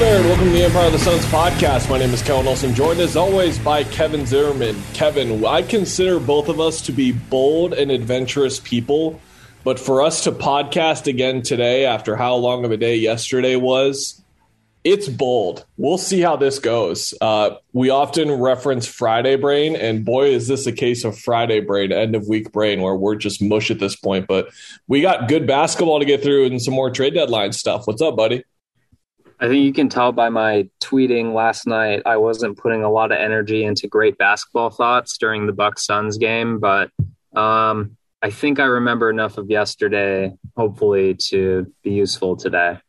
There, and welcome to the Empire of the Suns podcast. My name is Kellen Olson, joined as always by Kevin Zimmerman. Kevin, I consider both of us to be bold and adventurous people, but for us to podcast again today after how long of a day yesterday was, it's bold. We'll see how this goes. Uh, we often reference Friday brain, and boy, is this a case of Friday brain, end of week brain, where we're just mush at this point. But we got good basketball to get through and some more trade deadline stuff. What's up, buddy? I think you can tell by my tweeting last night I wasn't putting a lot of energy into great basketball thoughts during the Bucks Suns game, but um, I think I remember enough of yesterday, hopefully, to be useful today.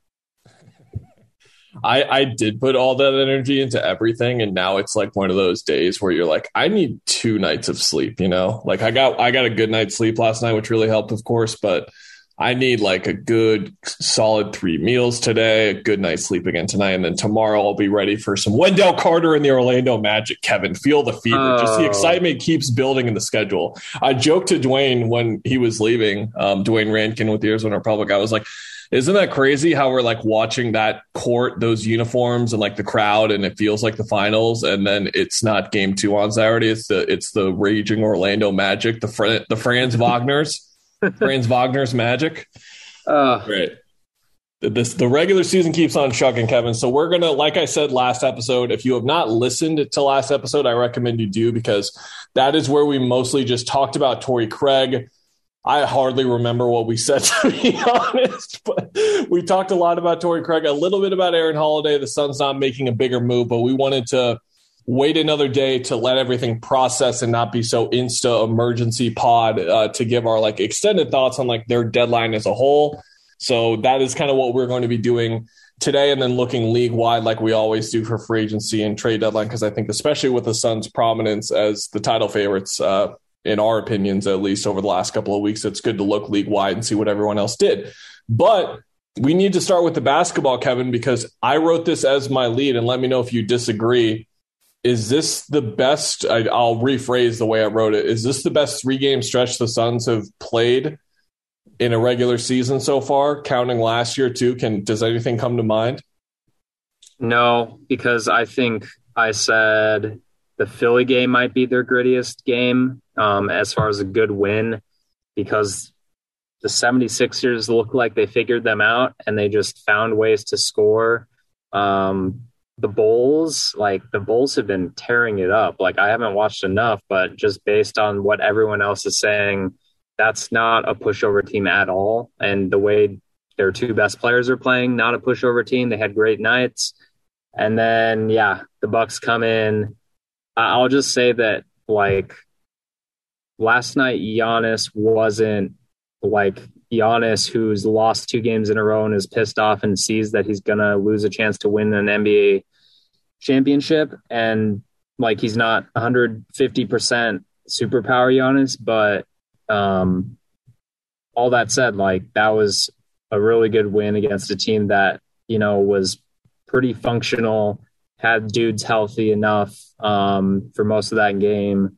I, I did put all that energy into everything and now it's like one of those days where you're like i need two nights of sleep you know like i got i got a good night's sleep last night which really helped of course but i need like a good solid three meals today a good night's sleep again tonight and then tomorrow i'll be ready for some wendell carter and the orlando magic kevin. Feel the fever. Just the Oh. excitement keeps building in the schedule. I joked to duane when he was leaving um, duane rankin with the arizona republic. I was like isn't that crazy how we're like watching that court, those uniforms and like the crowd and it feels like the finals and then it's not game two on Saturday. It's the it's the raging Orlando magic, the Fran, the Franz Wagner's Franz Wagner's magic. Uh, Great. This the regular season keeps on chugging, Kevin. So we're gonna, like I said last episode, if you have not listened to last episode, I recommend you do because that is where we mostly just talked about Torrey Craig. I hardly remember what we said to be honest, but we talked a lot about Torrey Craig, a little bit about Aaron Holiday. The Suns not making a bigger move, but we wanted to wait another day to let everything process and not be so insta emergency pod uh, to give our like extended thoughts on like their deadline as a whole. So that is kind of what we're going to be doing today, and then looking league wide like we always do for free agency and trade deadline because I think especially with the Suns' prominence as the title favorites. Uh, in our opinions, at least over the last couple of weeks, it's good to look league wide and see what everyone else did. But we need to start with the basketball, Kevin, because I wrote this as my lead, and let me know if you disagree. Is this the best? I, I'll rephrase the way I wrote it. Is this the best three game stretch the Suns have played in a regular season so far, counting last year too? Can does anything come to mind? no, because I think I said the Philly game might be their grittiest game um, as far as a good win because the 76ers look like they figured them out and they just found ways to score. Um, the Bulls, like the Bulls have been tearing it up. Like I haven't watched enough, but just based on what everyone else is saying, that's not a pushover team at all. And the way their two best players are playing, not a pushover team. They had great nights. And then, yeah, the Bucks come in. I'll just say that, like, last night, Giannis wasn't like Giannis, who's lost two games in a row and is pissed off and sees that he's to lose a chance to win an NBA championship. And, like, he's not 150% superpower Giannis, but, um, all that said, like, that was a really good win against a team that, you know, was pretty functional, had dudes healthy enough um, for most of that game,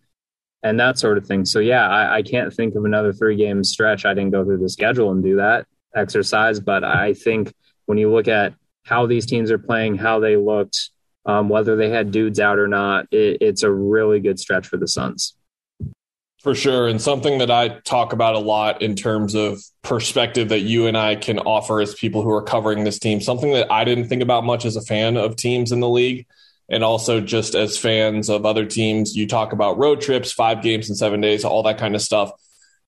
and that sort of thing. So yeah, I, I can't think of another three game stretch. I didn't go through the schedule and do that exercise, but I think when you look at how these teams are playing, how they looked, um, whether they had dudes out or not, it, it's a really good stretch for the Suns. For sure. And something that I talk about a lot in terms of perspective that you and I can offer as people who are covering this team, something that I didn't think about much as a fan of teams in the league. And also just as fans of other teams, you talk about road trips, five games in seven days, all that kind of stuff.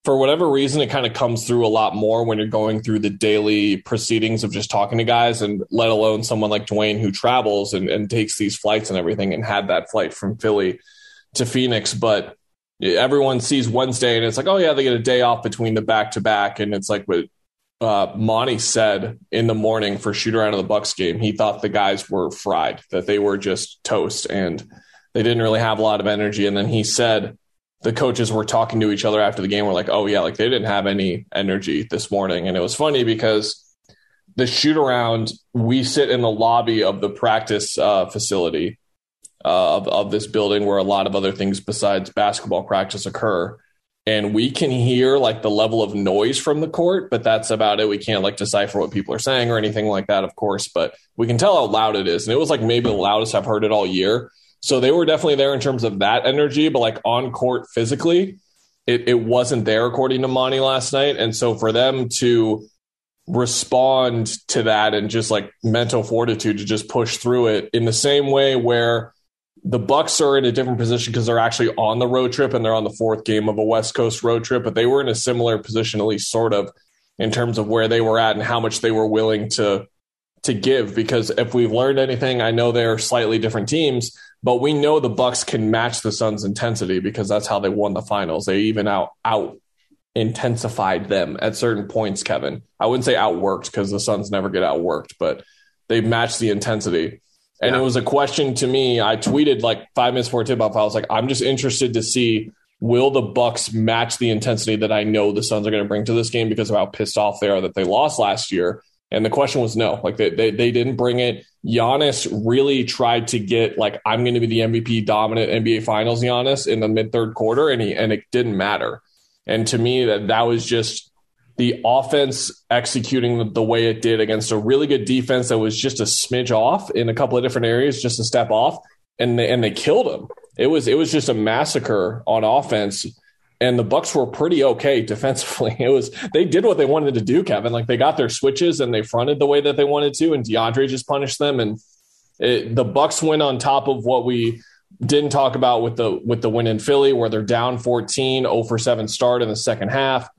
For whatever reason, it kind of comes through a lot more when you're going through the daily proceedings of just talking to guys, and let alone someone like Duane who travels and, and takes these flights and everything and had that flight from Philly to Phoenix. But everyone sees Wednesday and it's like, oh yeah, they get a day off between the back to back, and it's like what uh, Monty said in the morning for shoot around of the Bucks game. He thought the guys were fried, that they were just toast, and they didn't really have a lot of energy. And then he said the coaches were talking to each other after the game. We're like, oh yeah, like they didn't have any energy this morning. And it was funny because the shoot around, we sit in the lobby of the practice uh, facility uh, of, of this building where a lot of other things besides basketball practice occur. And we can hear like the level of noise from the court, but that's about it. We can't like decipher what people are saying or anything like that, of course, but we can tell how loud it is. And it was like maybe the loudest I've heard it all year. So they were definitely there in terms of that energy, but like on court physically, it, it wasn't there according to Monty last night. And so for them to respond to that and just like mental fortitude to just push through it in the same way where the bucks are in a different position because they're actually on the road trip and they're on the fourth game of a west coast road trip but they were in a similar position at least sort of in terms of where they were at and how much they were willing to to give because if we've learned anything i know they're slightly different teams but we know the bucks can match the suns intensity because that's how they won the finals they even out out intensified them at certain points, Kevin. I wouldn't say outworked because the Suns never get outworked, but they matched the intensity. And yeah. it was a question to me. I tweeted like five minutes before tip off. I was like, I'm just interested to see will the Bucks match the intensity that I know the Suns are going to bring to this game because of how pissed off they are that they lost last year. And the question was no, like they, they, they didn't bring it. Giannis really tried to get like I'm going to be the MVP dominant NBA Finals Giannis in the mid third quarter, and he and it didn't matter. And to me, that that was just the offense executing the, way it did against a really good defense that was just a smidge off in a couple of different areas, just a step off, and they, and they killed them. It was it was just a massacre on offense, and the Bucks were pretty okay defensively. It was they did what they wanted to do, Kevin. Like they got their switches and they fronted the way that they wanted to, and DeAndre just punished them, and it, the Bucks went on top of what we didn't talk about with the with the win in Philly where they're down 14, 0 for 7 start in the second half.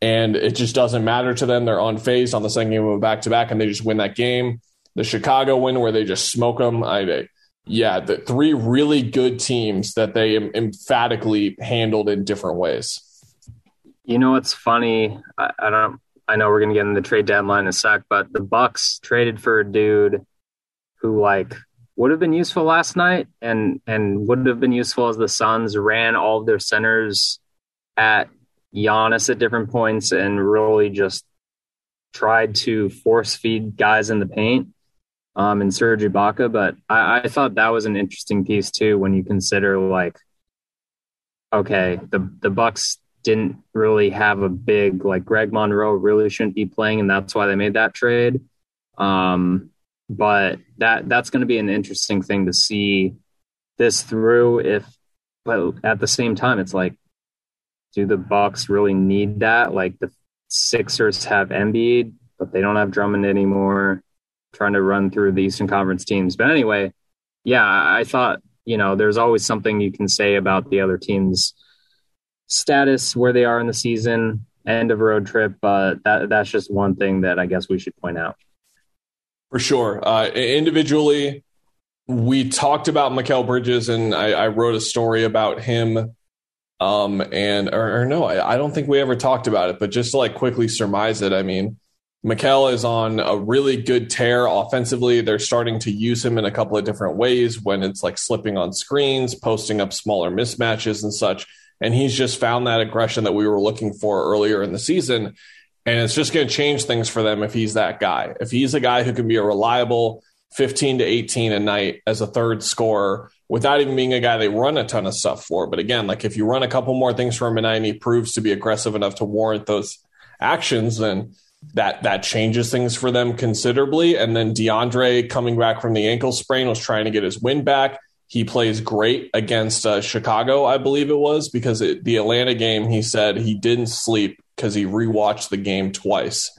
And it just doesn't matter to them. They're on unfazed on the second game of a back to back and they just win that game. The Chicago win where they just smoke them. I, yeah, the three really good teams that they emphatically handled in different ways. You know what's funny? I, I don't. I know we're to get in the trade deadline in a sec, but the Bucks traded for a dude who like would have been useful last night and and would have been useful as the Suns ran all of their centers at Giannis at different points and really just tried to force feed guys in the paint um, in Serge Ibaka. But I, I thought that was an interesting piece too when you consider like, okay, the the Bucks didn't really have a big like Greg Monroe really shouldn't be playing, and that's why they made that trade. Um, but that that's going to be an interesting thing to see this through if but at the same time it's like do the bucks really need that like the sixers have Embiid but they don't have drummond anymore trying to run through the eastern conference teams but anyway yeah i thought you know there's always something you can say about the other teams status where they are in the season end of road trip but that that's just one thing that i guess we should point out for sure. Uh, individually, we talked about Mikal Bridges, and I, I, wrote a story about him. Um, and or, or no, I, I, don't think we ever talked about it, but just to like quickly surmise it, I mean, Mikal is on a really good tear offensively. They're starting to use him in a couple of different ways when it's like slipping on screens, posting up smaller mismatches and such. And he's just found that aggression that we were looking for earlier in the season. And it's just going to change things for them if he's that guy. If he's a guy who can be a reliable 15 to 18 a night as a third scorer without even being a guy they run a ton of stuff for. But again, like if you run a couple more things for him and he proves to be aggressive enough to warrant those actions, then that that changes things for them considerably. And then DeAndre coming back from the ankle sprain was trying to get his win back. He plays great against uh, Chicago, I believe it was, because it, the Atlanta game, he said he didn't sleep because he rewatched the game twice.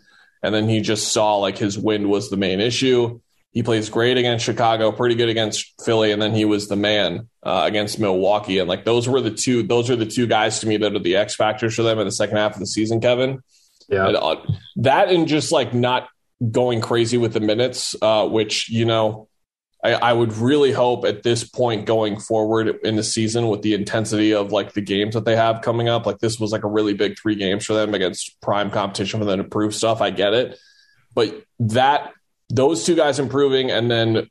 And then he just saw like his wind was the main issue. He plays great against Chicago, pretty good against Philly, and then he was the man uh, against Milwaukee. And like those were the two, those are the two guys to me that are the X factors for them in the second half of the season, Kevin. Yeah, and, uh, that and just like not going crazy with the minutes, uh, which you know I, I, would really hope at this point going forward in the season with the intensity of like the games that they have coming up, like this was like a really big three games for them against prime competition for them to prove stuff. I get it. But that those two guys improving and then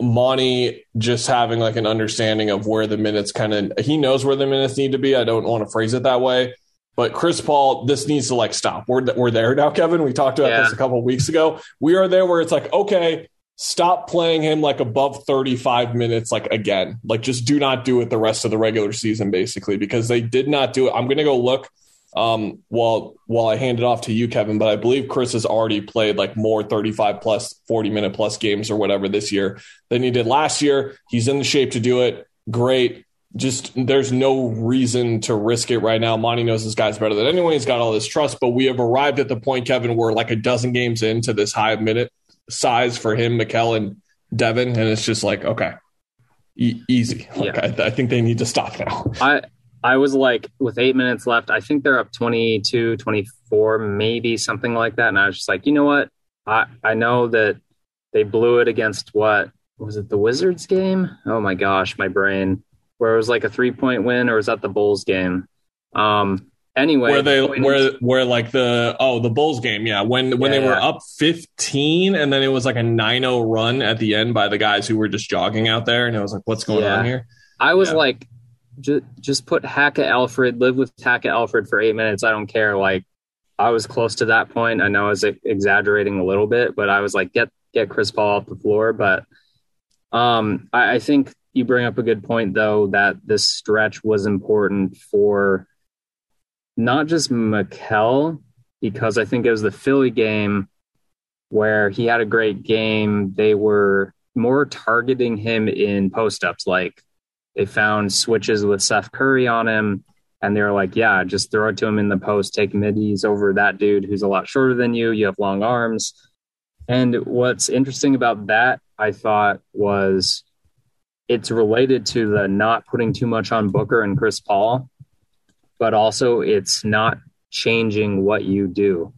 Monty just having like an understanding of where the minutes kind of he knows where the minutes need to be. I don't want to phrase it that way, but Chris Paul, this needs to like stop. We're we're there now, Kevin. We talked about Yeah. this a couple of weeks ago. We are there where it's like, okay, stop playing him like above 35 minutes like again. Like just do not do it the rest of the regular season basically because they did not do it. I'm going to go look um while while I hand it off to you Kevin, but I believe Chris has already played like more 35 plus 40 minute plus games or whatever this year than he did last year. He's in the shape to do it. Great. Just there's no reason to risk it right now. Monty knows this guy's better than anyone. He's got all this trust, but we have arrived at the point, Kevin, where like a dozen games into this high minute size for him, Mikal, and Devin, and it's just like okay, e- easy. Like Yeah. I, I think they need to stop now. I I was like with eight minutes left, I think they're up 22, 24, maybe something like that. And I was just like, you know what? I, I know that they blew it against what was it the Wizards game? Oh my gosh, my brain. Where it was like a three point win, or was that the Bulls game? Um anyway, where they the point where like the oh the Bulls game yeah when when Yeah, they were yeah. up 15 and then it was like a 9-0 run at the end by the guys who were just jogging out there and it was like what's going Yeah. on here I was like, just just put Hackett Alfred, live with Hackett Alfred for eight minutes. I don't care. Like, I was close to that point. I know I was exaggerating a little bit, but I was like, get get Chris Paul off the floor. But um, I, I think you bring up a good point though that this stretch was important for not just Mikal because I think it was the Philly game where he had a great game. They were more targeting him in post ups. Like they found switches with Seth Curry on him, and they were like, "Yeah, just throw it to him in the post, take middies over that dude who's a lot shorter than you. You have long arms." And what's interesting about that, I thought, was it's related to the not putting too much on Booker and Chris Paul, but also it's not changing what you do.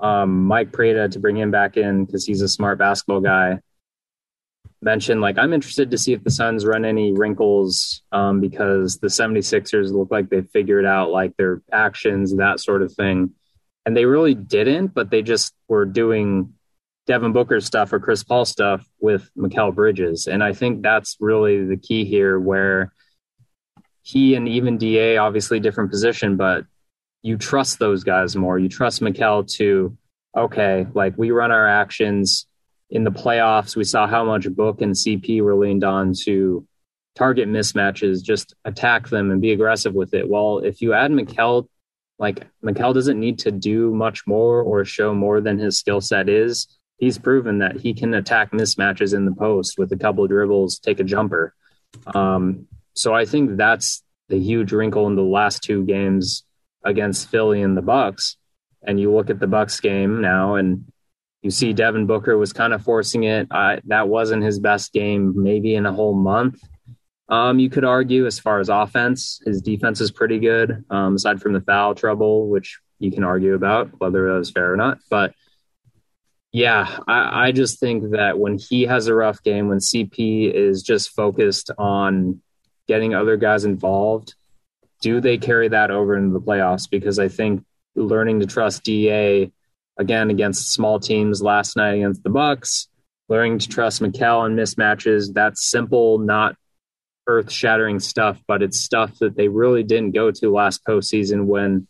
Um, Mike Prada, to bring him back in because he's a smart basketball guy, mentioned like I'm interested to see if the Suns run any wrinkles um, because the 76ers look like they figured out like their actions, that sort of thing. And they really didn't, but they just were doing Devin Booker stuff or Chris Paul stuff with Mikal Bridges. And I think that's really the key here where he and even DA, obviously different position, but you trust those guys more. You trust Mikal to, okay, like we run our actions in the playoffs. We saw how much Book and CP were leaned on to target mismatches, just attack them and be aggressive with it. Well, if you add Mikal, like Mikal doesn't need to do much more or show more than his skill set is. He's proven that he can attack mismatches in the post with a couple of dribbles, take a jumper. Um, so I think that's the huge wrinkle in the last two games against Philly and the Bucks. And you look at the Bucks game now, and you see Devin Booker was kind of forcing it. That wasn't his best game, maybe in a whole month. Um, you could argue as far as offense, his defense is pretty good, um, aside from the foul trouble, which you can argue about whether that was fair or not. But yeah, I, I just think that when he has a rough game, when CP is just focused on getting other guys involved, do they carry that over into the playoffs? Because I think learning to trust DA again against small teams last night against the Bucks, learning to trust Mikal in mismatches, that's simple, not earth shattering stuff, but it's stuff that they really didn't go to last postseason when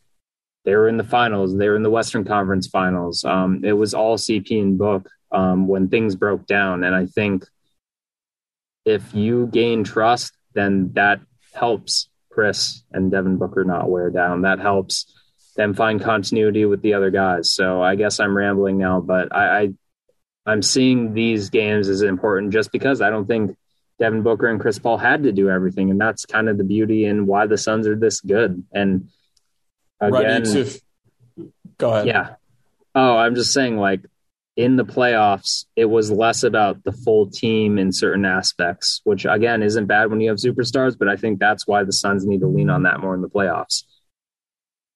they were in the finals, they were in the Western Conference finals. Um, it was all CP and book um, when things broke down. And I think if you gain trust, then that helps Chris and Devin Booker not wear down. That helps them find continuity with the other guys. So I guess I'm rambling now, but I, I I'm seeing these games as important just because I don't think Devin Booker and Chris Paul had to do everything, and that's kind of the beauty and why the Suns are this good. And again, ready to go ahead yeah. Oh, I'm just saying, like in the playoffs, it was less about the full team in certain aspects, which again isn't bad when you have superstars, but I think that's why the Suns need to lean on that more in the playoffs.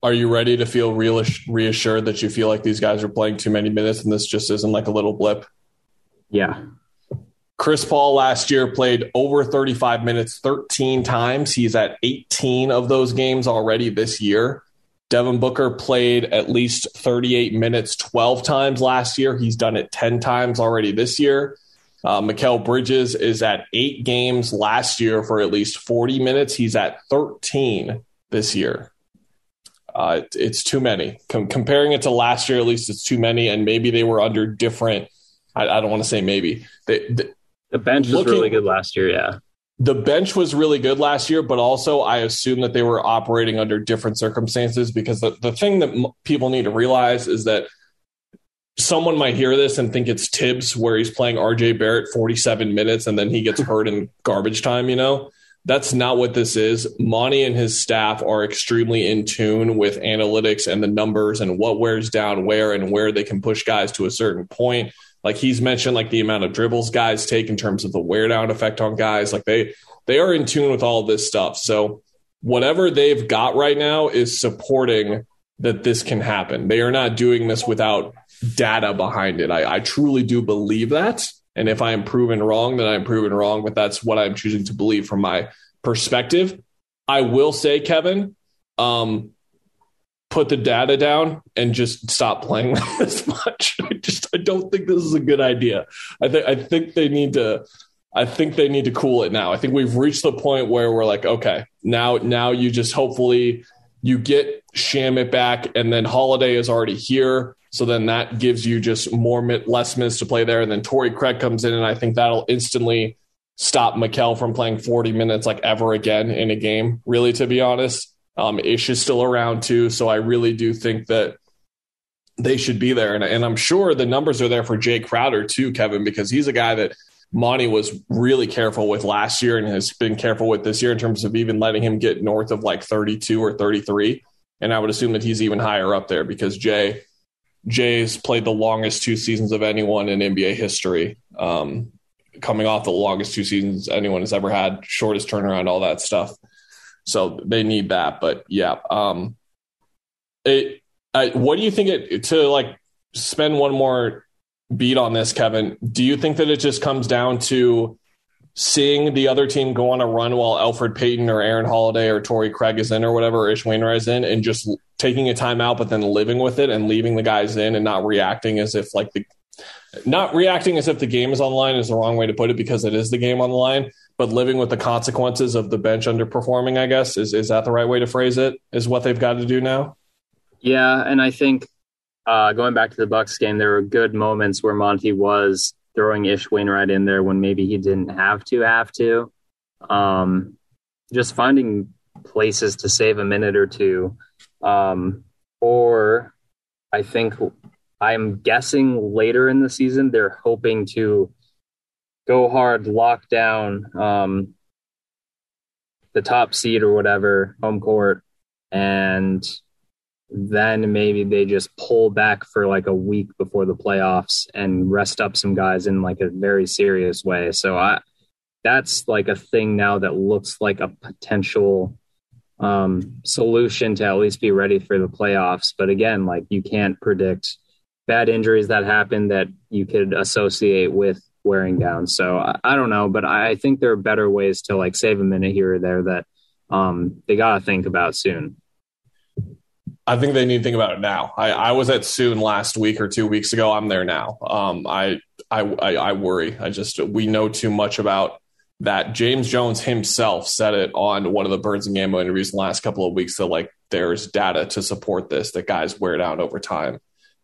Are you ready to feel real reassured that you feel like these guys are playing too many minutes and this just isn't like a little blip? Yeah. Chris Paul last year played over 35 minutes 13 times. He's at 18 of those games already this year. Devin Booker played at least 38 minutes 12 times last year. He's done it 10 times already this year. Uh, Mikal Bridges is at eight games last year for at least 40 minutes. He's at 13 this year. Uh, it's too many. Com- comparing it to last year, at least it's too many. And maybe they were under different. I, I don't want to say maybe. They, the, the bench was looking, really good last year. Yeah. The bench was really good last year, but also I assume that they were operating under different circumstances because the, the thing that m- people need to realize is that someone might hear this and think it's Thibs where he's playing RJ Barrett 47 minutes and then he gets hurt in garbage time, you know? That's not what this is. Monty and his staff are extremely in tune with analytics and the numbers and what wears down where and where they can push guys to a certain point. Like he's mentioned, like the amount of dribbles guys take in terms of the wear down effect on guys. Like they they are in tune with all this stuff. So whatever they've got right now is supporting that this can happen. They are not doing this without data behind it. I, I truly do believe that. And if I am proven wrong, then I'm proven wrong. But that's what I'm choosing to believe from my perspective. I will say, Kevin, um, put the data down and just stop playing this much. I just I don't think this is a good idea. I think I think they need to I think they need to cool it now. I think we've reached the point where we're like, okay, now now you just hopefully you get Shamet back, and then Holiday is already here. So then that gives you just more less minutes to play there. And then Torrey Craig comes in, and I think that'll instantly stop Mikal from playing 40 minutes like ever again in a game, really, to be honest. Um, Ish is still around too. So I really do think that they should be there. And, and I'm sure the numbers are there for Jae Crowder too, Kevin, because he's a guy that Monty was really careful with last year and has been careful with this year in terms of even letting him get north of like 32 or 33. And I would assume that he's even higher up there because Jae Jae's played the longest two seasons of anyone in NBA history. Um, coming off the longest two seasons anyone has ever had, shortest turnaround, all that stuff. So they need that. But yeah, um, it. I, what do you think it to like spend one more beat on this, Kevin? Do you think that it just comes down to seeing the other team go on a run while Elfrid Payton or Aaron Holiday or Torrey Craig is in or whatever, or Ish is in, and just taking a timeout, but then living with it and leaving the guys in and not reacting as if like the not reacting as if the game is on the line is the wrong way to put it because it is the game on the line, but living with the consequences of the bench underperforming, I guess, is is that the right way to phrase it? Is what they've got to do now? Yeah, and I think uh, going back to the Bucks game, there were good moments where Monty was throwing Ish Wainwright in there when maybe he didn't have to have to. Um, just finding places to save a minute or two. Um, or I think I'm guessing later in the season, they're hoping to go hard, lock down um, the top seed or whatever, home court, and then maybe they just pull back for like a week before the playoffs and rest up some guys in like a very serious way. So I that's like a thing now that looks like a potential um, solution to at least be ready for the playoffs. But again, like you can't predict bad injuries that happen that you could associate with wearing down. So I, I don't know, but I think there are better ways to like save a minute here or there that um, they got to think about soon. I think they need to think about it now. I, I was at soon last week or two weeks ago. I'm there now. Um, I, I, I, I worry. I just we know too much about that. James Jones himself said it on one of the Burns and Gambo interviews in the last couple of weeks that like there's data to support this that guys wear down over time.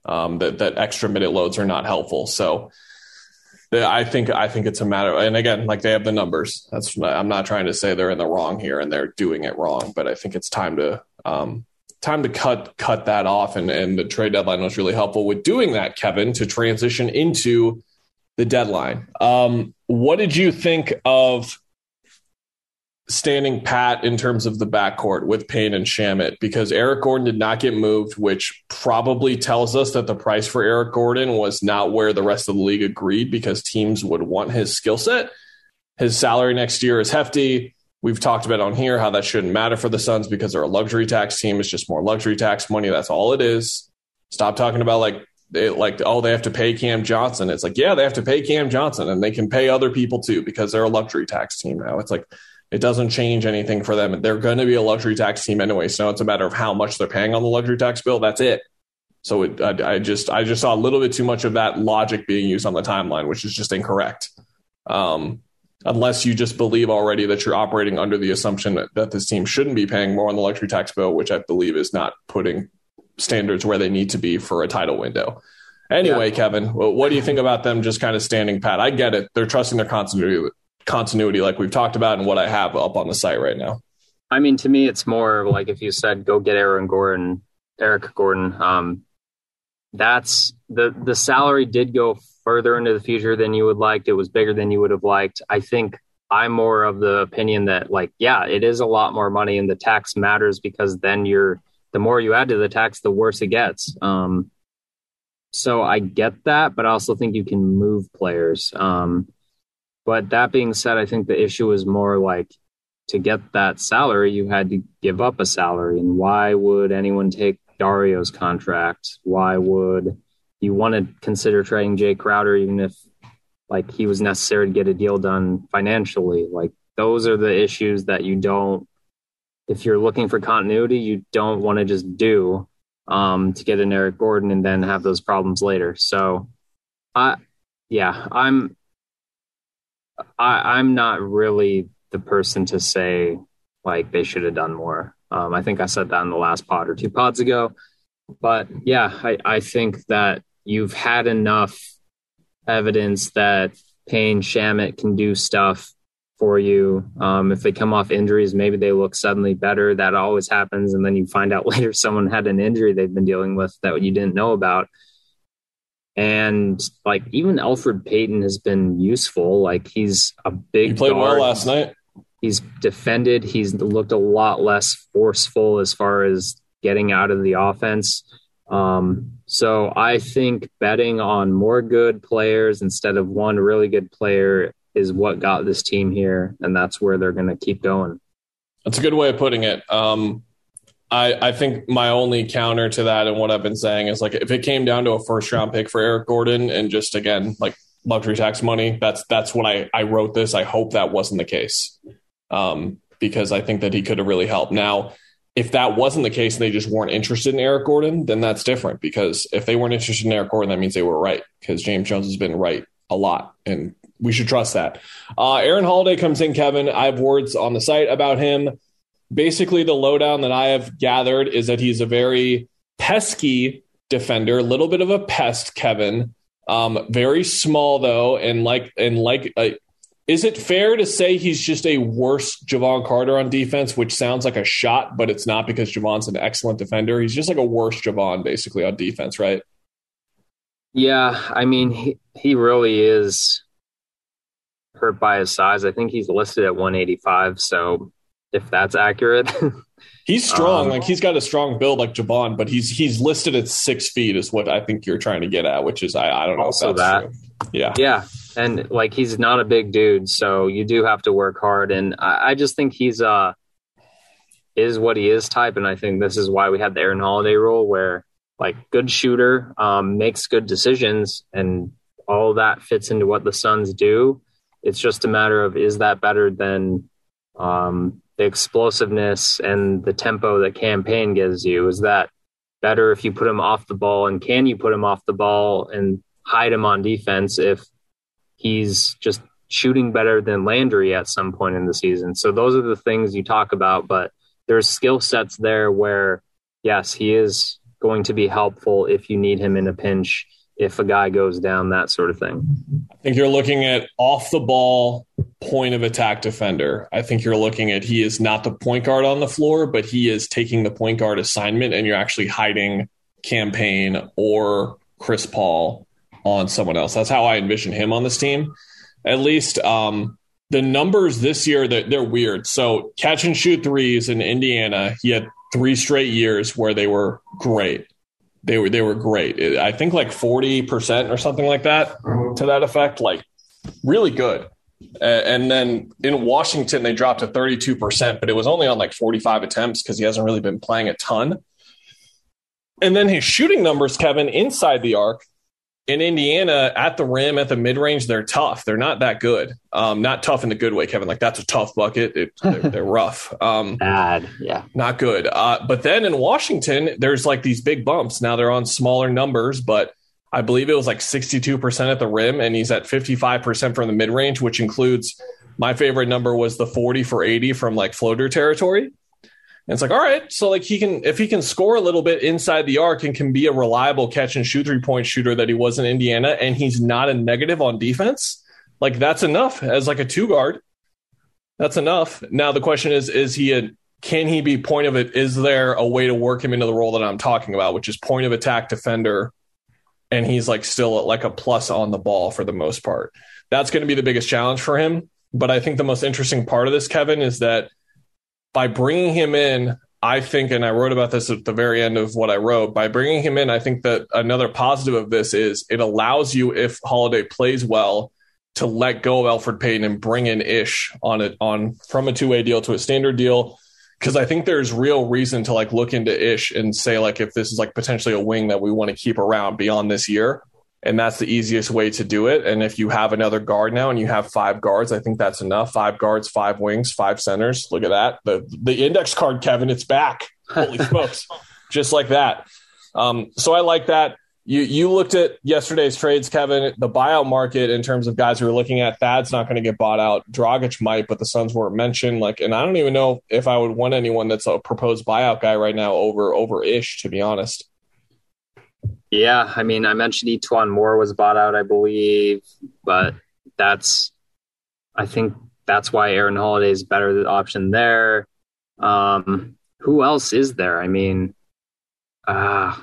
Um, that that extra minute loads are not helpful. So I think I think it's a matter. And again, like they have the numbers. That's I'm not trying to say they're in the wrong here and they're doing it wrong, but I think it's time to um, time to cut cut that off. And, and the trade deadline was really helpful with doing that, Kevin, to transition into the deadline. Um, what did you think of standing pat in terms of the backcourt with Payne and Shamet? Because Eric Gordon did not get moved, which probably tells us that the price for Eric Gordon was not where the rest of the league agreed because teams would want his skill set. His salary next year is hefty. We've talked about on here how that shouldn't matter for the Suns because they're a luxury tax team. It's just more luxury tax money. That's all it is. Stop talking about like like oh they have to pay Cam Johnson. It's like yeah they have to pay Cam Johnson and they can pay other people too because they're a luxury tax team now. It's like it doesn't change anything for them. They're going to be a luxury tax team anyway. So it's a matter of how much they're paying on the luxury tax bill. That's it. So it, I, I just I just saw a little bit too much of that logic being used on the timeline, which is just incorrect. Um, unless you just believe already that you're operating under the assumption that, that this team shouldn't be paying more on the luxury tax bill, which I believe is not putting standards where they need to be for a title window. Anyway, yeah. Kevin, what do you think about them just kind of standing pat? I get it; they're trusting their continuity, continuity, like we've talked about, and what I have up on the site right now. I mean, to me, it's more like if you said, "Go get Aaron Gordon, Eric Gordon." Um, that's the the salary did go further into the future than you would liked. It was bigger than you would have liked. I think I'm more of the opinion that, like, yeah, it is a lot more money, and the tax matters because then you're the more you add to the tax, the worse it gets. Um, so I get that, but I also think you can move players. Um, but that being said, I think the issue is more like to get that salary, you had to give up a salary. And why would anyone take Dario's contract? Why would you want to consider trading Jae Crowder, even if like he was necessary to get a deal done financially? Like those are the issues that you don't, if you're looking for continuity, you don't want to just do um, to get an Eric Gordon and then have those problems later. So, I, yeah, I'm, I, I'm not really the person to say like they should have done more. Um, I think I said that in the last pod or two pods ago. But yeah, I, I think that you've had enough evidence that Payne Shamet can do stuff for you. Um, if they come off injuries, maybe they look suddenly better. That always happens. And then you find out later someone had an injury they've been dealing with that you didn't know about. And like even Elfrid Payton has been useful. Like he's a big. He played guard. well last night. He's defended. He's looked a lot less forceful as far as getting out of the offense. Um, so I think betting on more good players instead of one really good player is what got this team here, and that's where they're going to keep going. That's a good way of putting it. Um, I, I think my only counter to that and what I've been saying is like if it came down to a first round pick for Eric Gordon and just again like luxury tax money, that's that's when I, I wrote this. I hope that wasn't the case. Um, because I think that he could have really helped. Now, if that wasn't the case and they just weren't interested in Eric Gordon, then that's different. Because if they weren't interested in Eric Gordon, that means they were right. Because James Jones has been right a lot, and we should trust that. Uh, Aaron Holiday comes in, Kevin. I have words on the site about him. Basically, the lowdown that I have gathered is that he's a very pesky defender, a little bit of a pest, Kevin. Um, very small though, and like and like, uh, is it fair to say he's just a worse Jevon Carter on defense, which sounds like a shot, but it's not because Jevon's an excellent defender. He's just like a worse Jevon basically on defense, right? Yeah, I mean he he really is hurt by his size. I think he's listed at 185. So if that's accurate, he's strong. Um, like he's got a strong build like Jevon, but he's he's listed at six feet is what I think you're trying to get at, which is I, I don't know also that. True. Yeah. Yeah. And like he's not a big dude, so you do have to work hard. And I, I just think he's uh is what he is type. And I think this is why we had the Aaron Holiday rule where like good shooter, um, makes good decisions and all that fits into what the Suns do. It's just a matter of is that better than um, the explosiveness and the tempo that Cam Payne gives you? Is that better if you put him off the ball? And can you put him off the ball and hide him on defense if he's just shooting better than Landry at some point in the season? So those are the things you talk about, but there's skill sets there where, yes, he is going to be helpful if you need him in a pinch if a guy goes down, that sort of thing. I think you're looking at off the ball point of attack defender. I think you're looking at he is not the point guard on the floor, but he is taking the point guard assignment and you're actually hiding Cam Payne or Chris Paul on someone else. That's how I envision him on this team. At least um, the numbers this year they're, they're weird. So catch and shoot threes in Indiana, he had three straight years where they were great they were they were great. I think like forty percent or something like that to that effect. Like really good. And then in Washington, they dropped to 32%, but it was only on like 45 attempts because he hasn't really been playing a ton. And then his shooting numbers, Kevin, inside the arc, in Indiana at the rim, at the mid range, they're tough. They're not that good. Um, not tough in the good way, Kevin. Like that's a tough bucket. It, they're, they're, rough. Um, Bad, yeah, not good. Uh, but then in Washington, there's like these big bumps. Now they're on smaller numbers, but I believe it was like 62% at the rim, and he's at 55% from the mid range, which includes my favorite number was the 40 for 80 from like floater territory. And it's like, all right, so like he can, if he can score a little bit inside the arc and can be a reliable catch and shoot three point shooter that he was in Indiana, and he's not a negative on defense, like that's enough as like a two guard. That's enough. Now the question is, is he a, can he be point of it? Is there a way to work him into the role that I'm talking about, which is point of attack defender and he's like still at like a plus on the ball for the most part. That's going to be the biggest challenge for him. But I think the most interesting part of this, Kevin, is that by bringing him in, I think, and I wrote about this at the very end of what I wrote, by bringing him in, I think that another positive of this is it allows you, if Holiday plays well, to let go of Elfrid Payton and bring in Ish on it on from a two way deal to a standard deal. Because I think there's real reason to like look into Ish and say like if this is like potentially a wing that we want to keep around beyond this year, and that's the easiest way to do it. And if you have another guard now and you have five guards, I think that's enough. Five guards, five wings, five centers. Look at that. The the index card, Kevin, it's back. Holy smokes, just like that. Um, so I like that. You you looked at yesterday's trades, Kevin. The buyout market in terms of guys we were looking at. Thad's not going to get bought out. Dragic might, but the Suns weren't mentioned. Like, and I don't even know if I would want anyone that's a proposed buyout guy right now over over Ish. To be honest. Yeah, I mean, I mentioned E'Twaun Moore was bought out, I believe, but that's, I think that's why Aaron Holiday is better the option there. Um, who else is there? I mean, uh,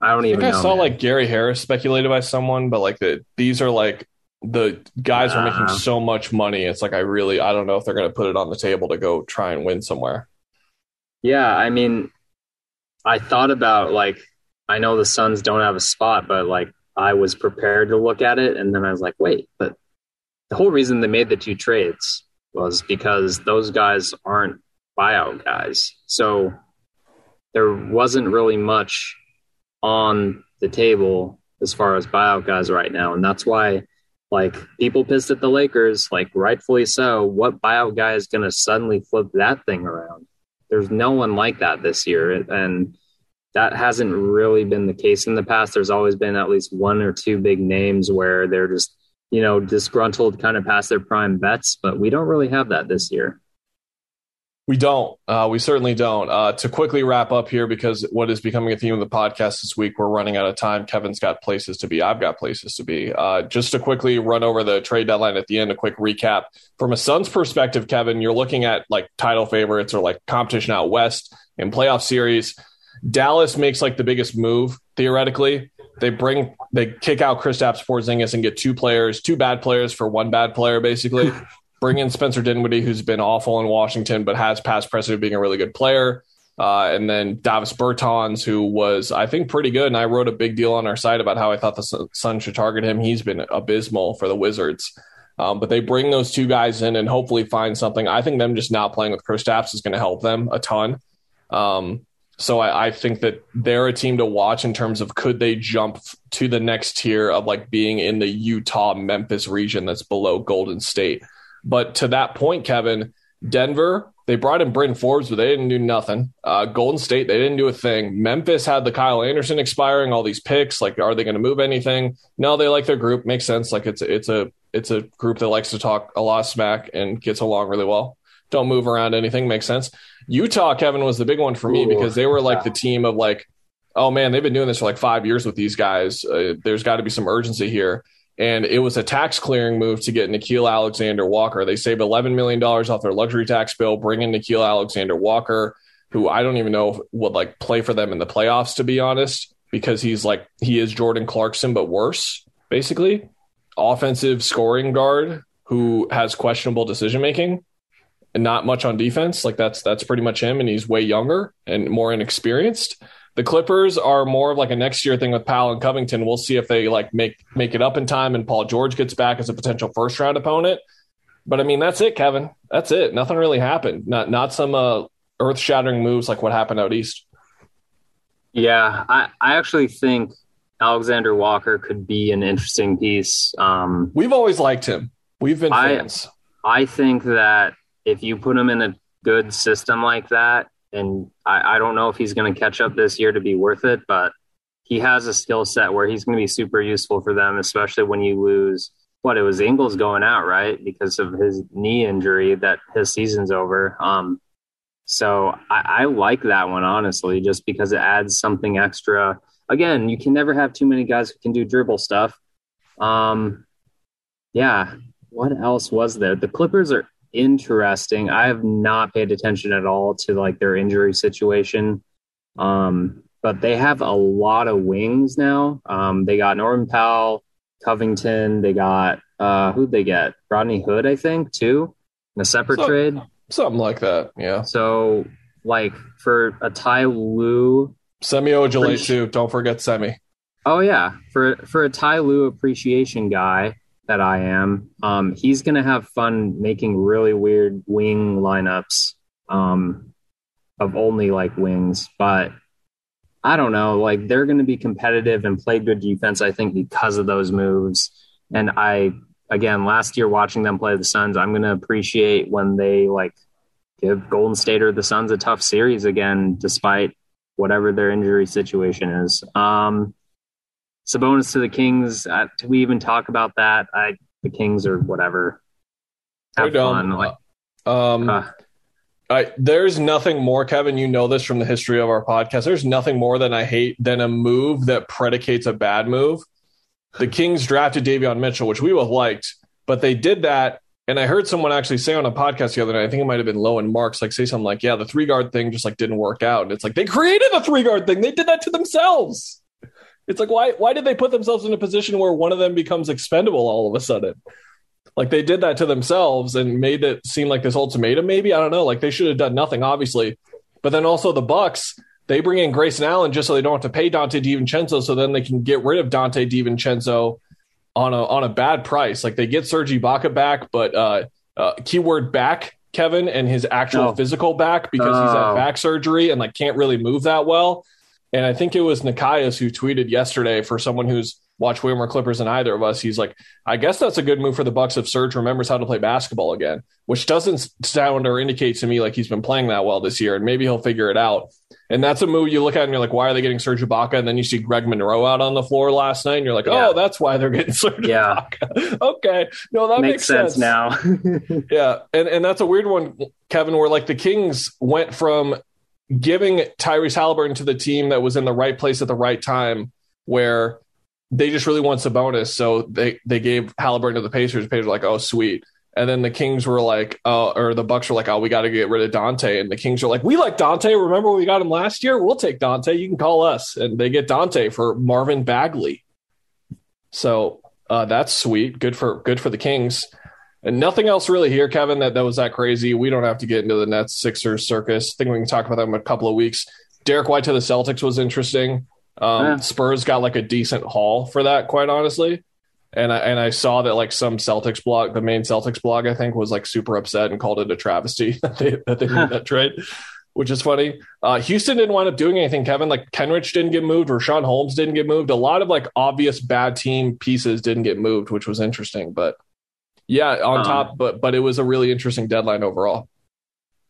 I don't even. I, know, I saw man. like Gary Harris speculated by someone, but like the these are like the guys are making so much money. It's like I really I don't know if they're going to put it on the table to go try and win somewhere. Yeah, I mean, I thought about like I know the Suns don't have a spot, but like I was prepared to look at it, and then I was like, wait, but the whole reason they made the two trades was because those guys aren't buyout guys, so there wasn't really much on the table as far as buyout guys right now, and that's why. Like people pissed at the Lakers, like rightfully so. What buyout guy is going to suddenly flip that thing around? there's no one like that this year and that hasn't really been the case in the past there's always been at least one or two big names where they're just you know disgruntled kind of past their prime bets but we don't really have that this year We don't. Uh, we certainly don't. Uh, to quickly wrap up here, because what is becoming a theme of the podcast this week, we're running out of time. Kevin's got places to be. I've got places to be. Uh, just to quickly run over the trade deadline at the end, a quick recap. From a Suns perspective, Kevin, you're looking at like title favorites or like competition out west in playoff series. Dallas makes like the biggest move theoretically. They bring they kick out Kristaps Porzingis and get two players, two bad players for one bad player, basically. bring in Spencer Dinwiddie, who's been awful in Washington, but has past precedent of being a really good player. Uh, and then Davis Bertans, who was, I think, pretty good. And I wrote a big deal on our site about how I thought the Sun- Sun should target him. He's been abysmal for the Wizards. Um, but they bring those two guys in and hopefully find something. I think them just not playing with Kristaps is going to help them a ton. Um, so I, I think that they're a team to watch in terms of could they jump to the next tier of like being in the Utah Memphis region that's below Golden State. But to that point, Kevin, Denver, they brought in Bryn Forbes, but they didn't do nothing. Uh, Golden State, they didn't do a thing. Memphis had the Kyle Anderson expiring, all these picks. Like, are they going to move anything? No, they like their group. Makes sense. Like, it's it's a it's a group that likes to talk a lot of smack and gets along really well. Don't move around anything. Makes sense. Utah, Kevin, was the big one for me Ooh, because they were like yeah. the team of like, oh man, they've been doing this for like five years with these guys. Uh, there's got to be some urgency here and it was a tax clearing move to get Nickeil Alexander Walker. They saved $11 million off their luxury tax bill, bring in Nickeil Alexander Walker, who I don't even know would like play for them in the playoffs, to be honest, because he's like, he is Jordan Clarkson, but worse, basically. Offensive scoring guard who has questionable decision making not much on defense. Like that's that's pretty much him, and he's way younger and more inexperienced. The Clippers are more of like a next year thing with Powell and Covington. We'll see if they like make make it up in time and Paul George gets back as a potential first round opponent. But I mean, that's it, Kevin. That's it. Nothing really happened. Not not some uh, earth shattering moves like what happened out east. yeah i i actually think alexander walker could be an interesting piece um We've always liked him. We've been I- fans. I think that if you put him in a good system like that, and I, I don't know if he's going to catch up this year to be worth it, but he has a skill set where he's going to be super useful for them, especially when you lose. What it was Ingles going out right because of his knee injury that his season's over. Um, so I, I like that one honestly, just because it adds something extra. Again, you can never have too many guys who can do dribble stuff. Um, yeah. What else was there? The Clippers are interesting. I have not paid attention at all to like their injury situation. Um, but they have a lot of wings now. Um, they got Norman Powell, Covington. They got uh, who'd they get? Rodney Hood, I think, too, in a separate trade. Something like that. Yeah. So, like for a Ty Lue Semi Ojeleye too. Don't forget Semi. oh yeah, for for a Ty Lue appreciation guy that I am, um, he's gonna have fun making really weird wing lineups, um, of only like wings, but. I don't know. Like they're going to be competitive and play good defense. I think because of those moves. And I, again, last year watching them play the Suns, I'm going to appreciate when they like give Golden State or the Suns a tough series again, despite whatever their injury situation is. Um, Sabonis to the Kings. Uh, do we even talk about that? I the Kings or whatever. Have fun. Like, Um, uh, I, there's nothing more, Kevin. You know this from the history of our podcast. There's nothing more than I hate than a move that predicates a bad move. The Kings drafted Davion Mitchell, which we both liked, but they did that. And I heard someone actually say on a podcast the other night, I think it might have been Lowe and Marks, like say something like, "Yeah, the three guard thing just like didn't work out." And it's like they created the three guard thing. They did that to themselves. It's like why why did they put themselves in a position where one of them becomes expendable all of a sudden? Like they did that to themselves and made it seem like this ultimatum. Maybe I don't know. Like they should have done nothing, obviously. But then also the Bucks, they bring in Grayson Allen just so they don't have to pay Dante DiVincenzo, so then they can get rid of Dante DiVincenzo on a on a bad price. Like they get Serge Ibaka back, but uh, uh, keyword back Kevin and his actual Oh. physical back because he's had Oh. back surgery and like can't really move that well. And I think it was Nikias who tweeted yesterday for someone who's watched way more Clippers than either of us. He's like, I guess that's a good move for the Bucks if Serge remembers how to play basketball again, which doesn't sound or indicate to me like he's been playing that well this year. And maybe he'll figure it out. And that's a move you look at and you're like, why are they getting Serge Ibaka? And then you see Greg Monroe out on the floor last night, and you're like, Yeah. oh, that's why they're getting Serge Yeah. Ibaka. okay, no, that makes, sense, now. yeah, and and that's a weird one, Kevin, where like the Kings went from giving Tyrese Halliburton to the team that was in the right place at the right time, where they just really want Sabonis, so they they gave Halliburton to the Pacers. Pacers were like, oh sweet, and then the Kings were like, oh, or the Bucks were like, oh, we got to get rid of Dante, and the Kings are like, we like Dante. Remember we got him last year? We'll take Dante. You can call us, and they get Dante for Marvin Bagley. So uh, that's sweet. Good for good for the Kings. And nothing else really here, Kevin, that, that was that crazy. We don't have to get into the Nets Sixers circus. I think we can talk about them in a couple of weeks. Derrick White to the Celtics was interesting. Um, Yeah. Spurs got like a decent haul for that, quite honestly. And I and I saw that like some Celtics blog, the main Celtics blog, I think, was like super upset and called it a travesty that they that they made that trade, which is funny. Uh, Houston didn't wind up doing anything, Kevin. Like Kenrich didn't get moved, Sean Holmes didn't get moved. A lot of like obvious bad team pieces didn't get moved, which was interesting. But yeah, on Um, top, but but it was a really interesting deadline overall.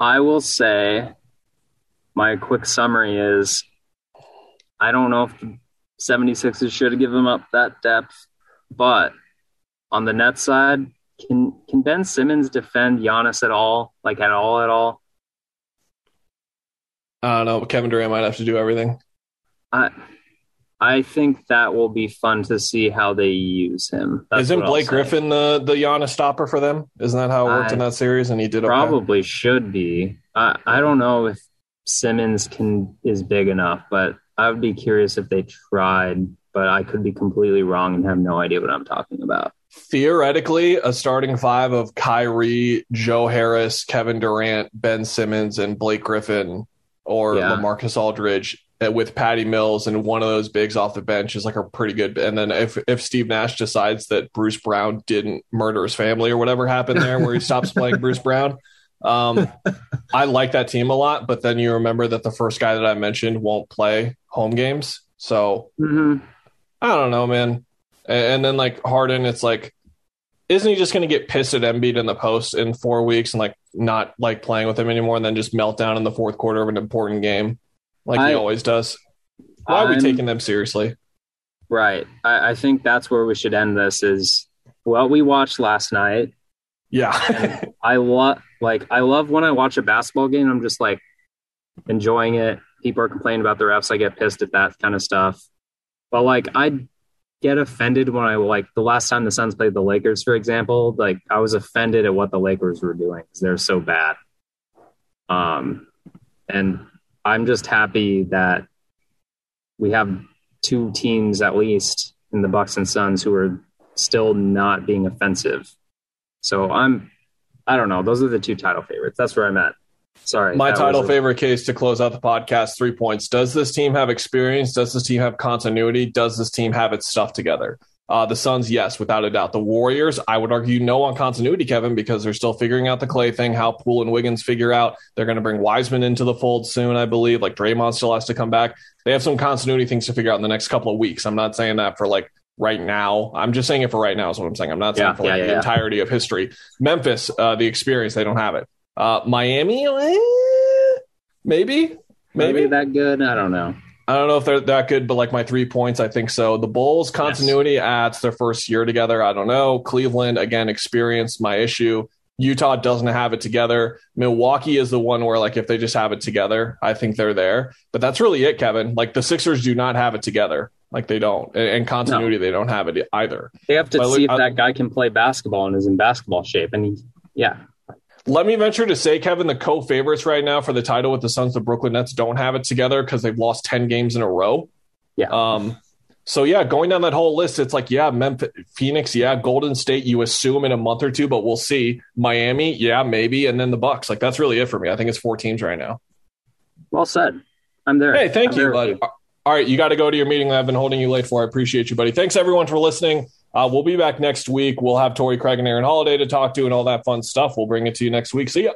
I will say my quick summary is I don't know if the 76ers should have given up that depth, but on the net side, can can Ben Simmons defend Giannis at all? Like at all at all? I don't know. Kevin Durant might have to do everything. I I think that will be fun to see how they use him. That's Isn't Blake. Griffin the the Giannis stopper for them? Isn't that how it worked I- in that series? And he did okay? Probably should be. I I don't know if Simmons can is big enough, but I would be curious if they tried. But I could be completely wrong and have no idea what I'm talking about. theoretically a starting five of Kyrie, Joe Harris, Kevin Durant, Ben Simmons, and Blake Griffin, or Yeah. LaMarcus Aldridge with Patty Mills and one of those bigs off the bench is like a pretty good. And then if if Steve Nash decides that Bruce Brown didn't murder his family or whatever happened there, where he stops playing Bruce Brown. Um, I like that team a lot, but then you remember that the first guy that I mentioned won't play home games. So Mm-hmm. I don't know, man. And, and then like Harden, it's like, isn't he just going to get pissed at Embiid in the post in four weeks and like not like playing with him anymore, and then just melt down in the fourth quarter of an important game, like he always does? Why are we taking them seriously? Right. I, I think that's where we should end this. Is well, we watched last night. Yeah. I love like I love when I watch a basketball game. I'm just like enjoying it. People are complaining about the refs. I get pissed at that kind of stuff. But like I get offended when I like the last time the Suns played the Lakers, for example. Like I was offended at what the Lakers were doing because they're so bad. Um, and I'm just happy that we have two teams at least in the Bucks and Suns who are still not being offensive. So I'm, I don't know. Those are the two title favorites. That's where I'm at. Sorry. My title a- favorite case to close out the podcast three points. Does this team have experience? Does this team have continuity? Does this team have its stuff together? Uh, the Suns, yes, without a doubt. The Warriors, I would argue no on continuity, Kevin, because they're still figuring out the Clay thing, how Poole and Wiggins figure out. They're going to bring Wiseman into the fold soon, I believe. Like Draymond still has to come back. They have some continuity things to figure out in the next couple of weeks. I'm not saying that for like right now. I'm just saying it for right now is what I'm saying. I'm not saying Yeah, for like yeah, the yeah, entirety of history. Memphis, uh, the experience, they don't have it. Uh, Miami, eh, maybe, maybe maybe. that good. I don't know. I don't know if they're that good, but like my three points, I think so. The Bulls continuity adds their first year together. I don't know. Cleveland again, experience my issue. Utah doesn't have it together. Milwaukee is the one where like if they just have it together, I think they're there. But that's really it, Kevin. Like the Sixers do not have it together. Like they don't, and, and continuity they don't have it either. They have to Well, see if I- that guy can play basketball and is in basketball shape. And he, yeah, Let me venture to say, Kevin, the co-favorites right now for the title with the Suns, the Brooklyn Nets, don't have it together because they've lost ten games in a row. Yeah. Um. So yeah, going down that whole list, it's like yeah, Memphis, Phoenix, yeah, Golden State. You assume in a month or two, but we'll see. Miami, yeah, maybe, and then the Bucks. Like that's really it for me. I think it's four teams right now. well said. I'm there. Hey, thank I'm you, with. All right, you got to go to your meeting that I've been holding you late for. I appreciate you, buddy. Thanks everyone for listening. Uh, we'll be back next week. We'll have Torrey Craig and Aaron Holiday to talk to and all that fun stuff. We'll bring it to you next week. See ya.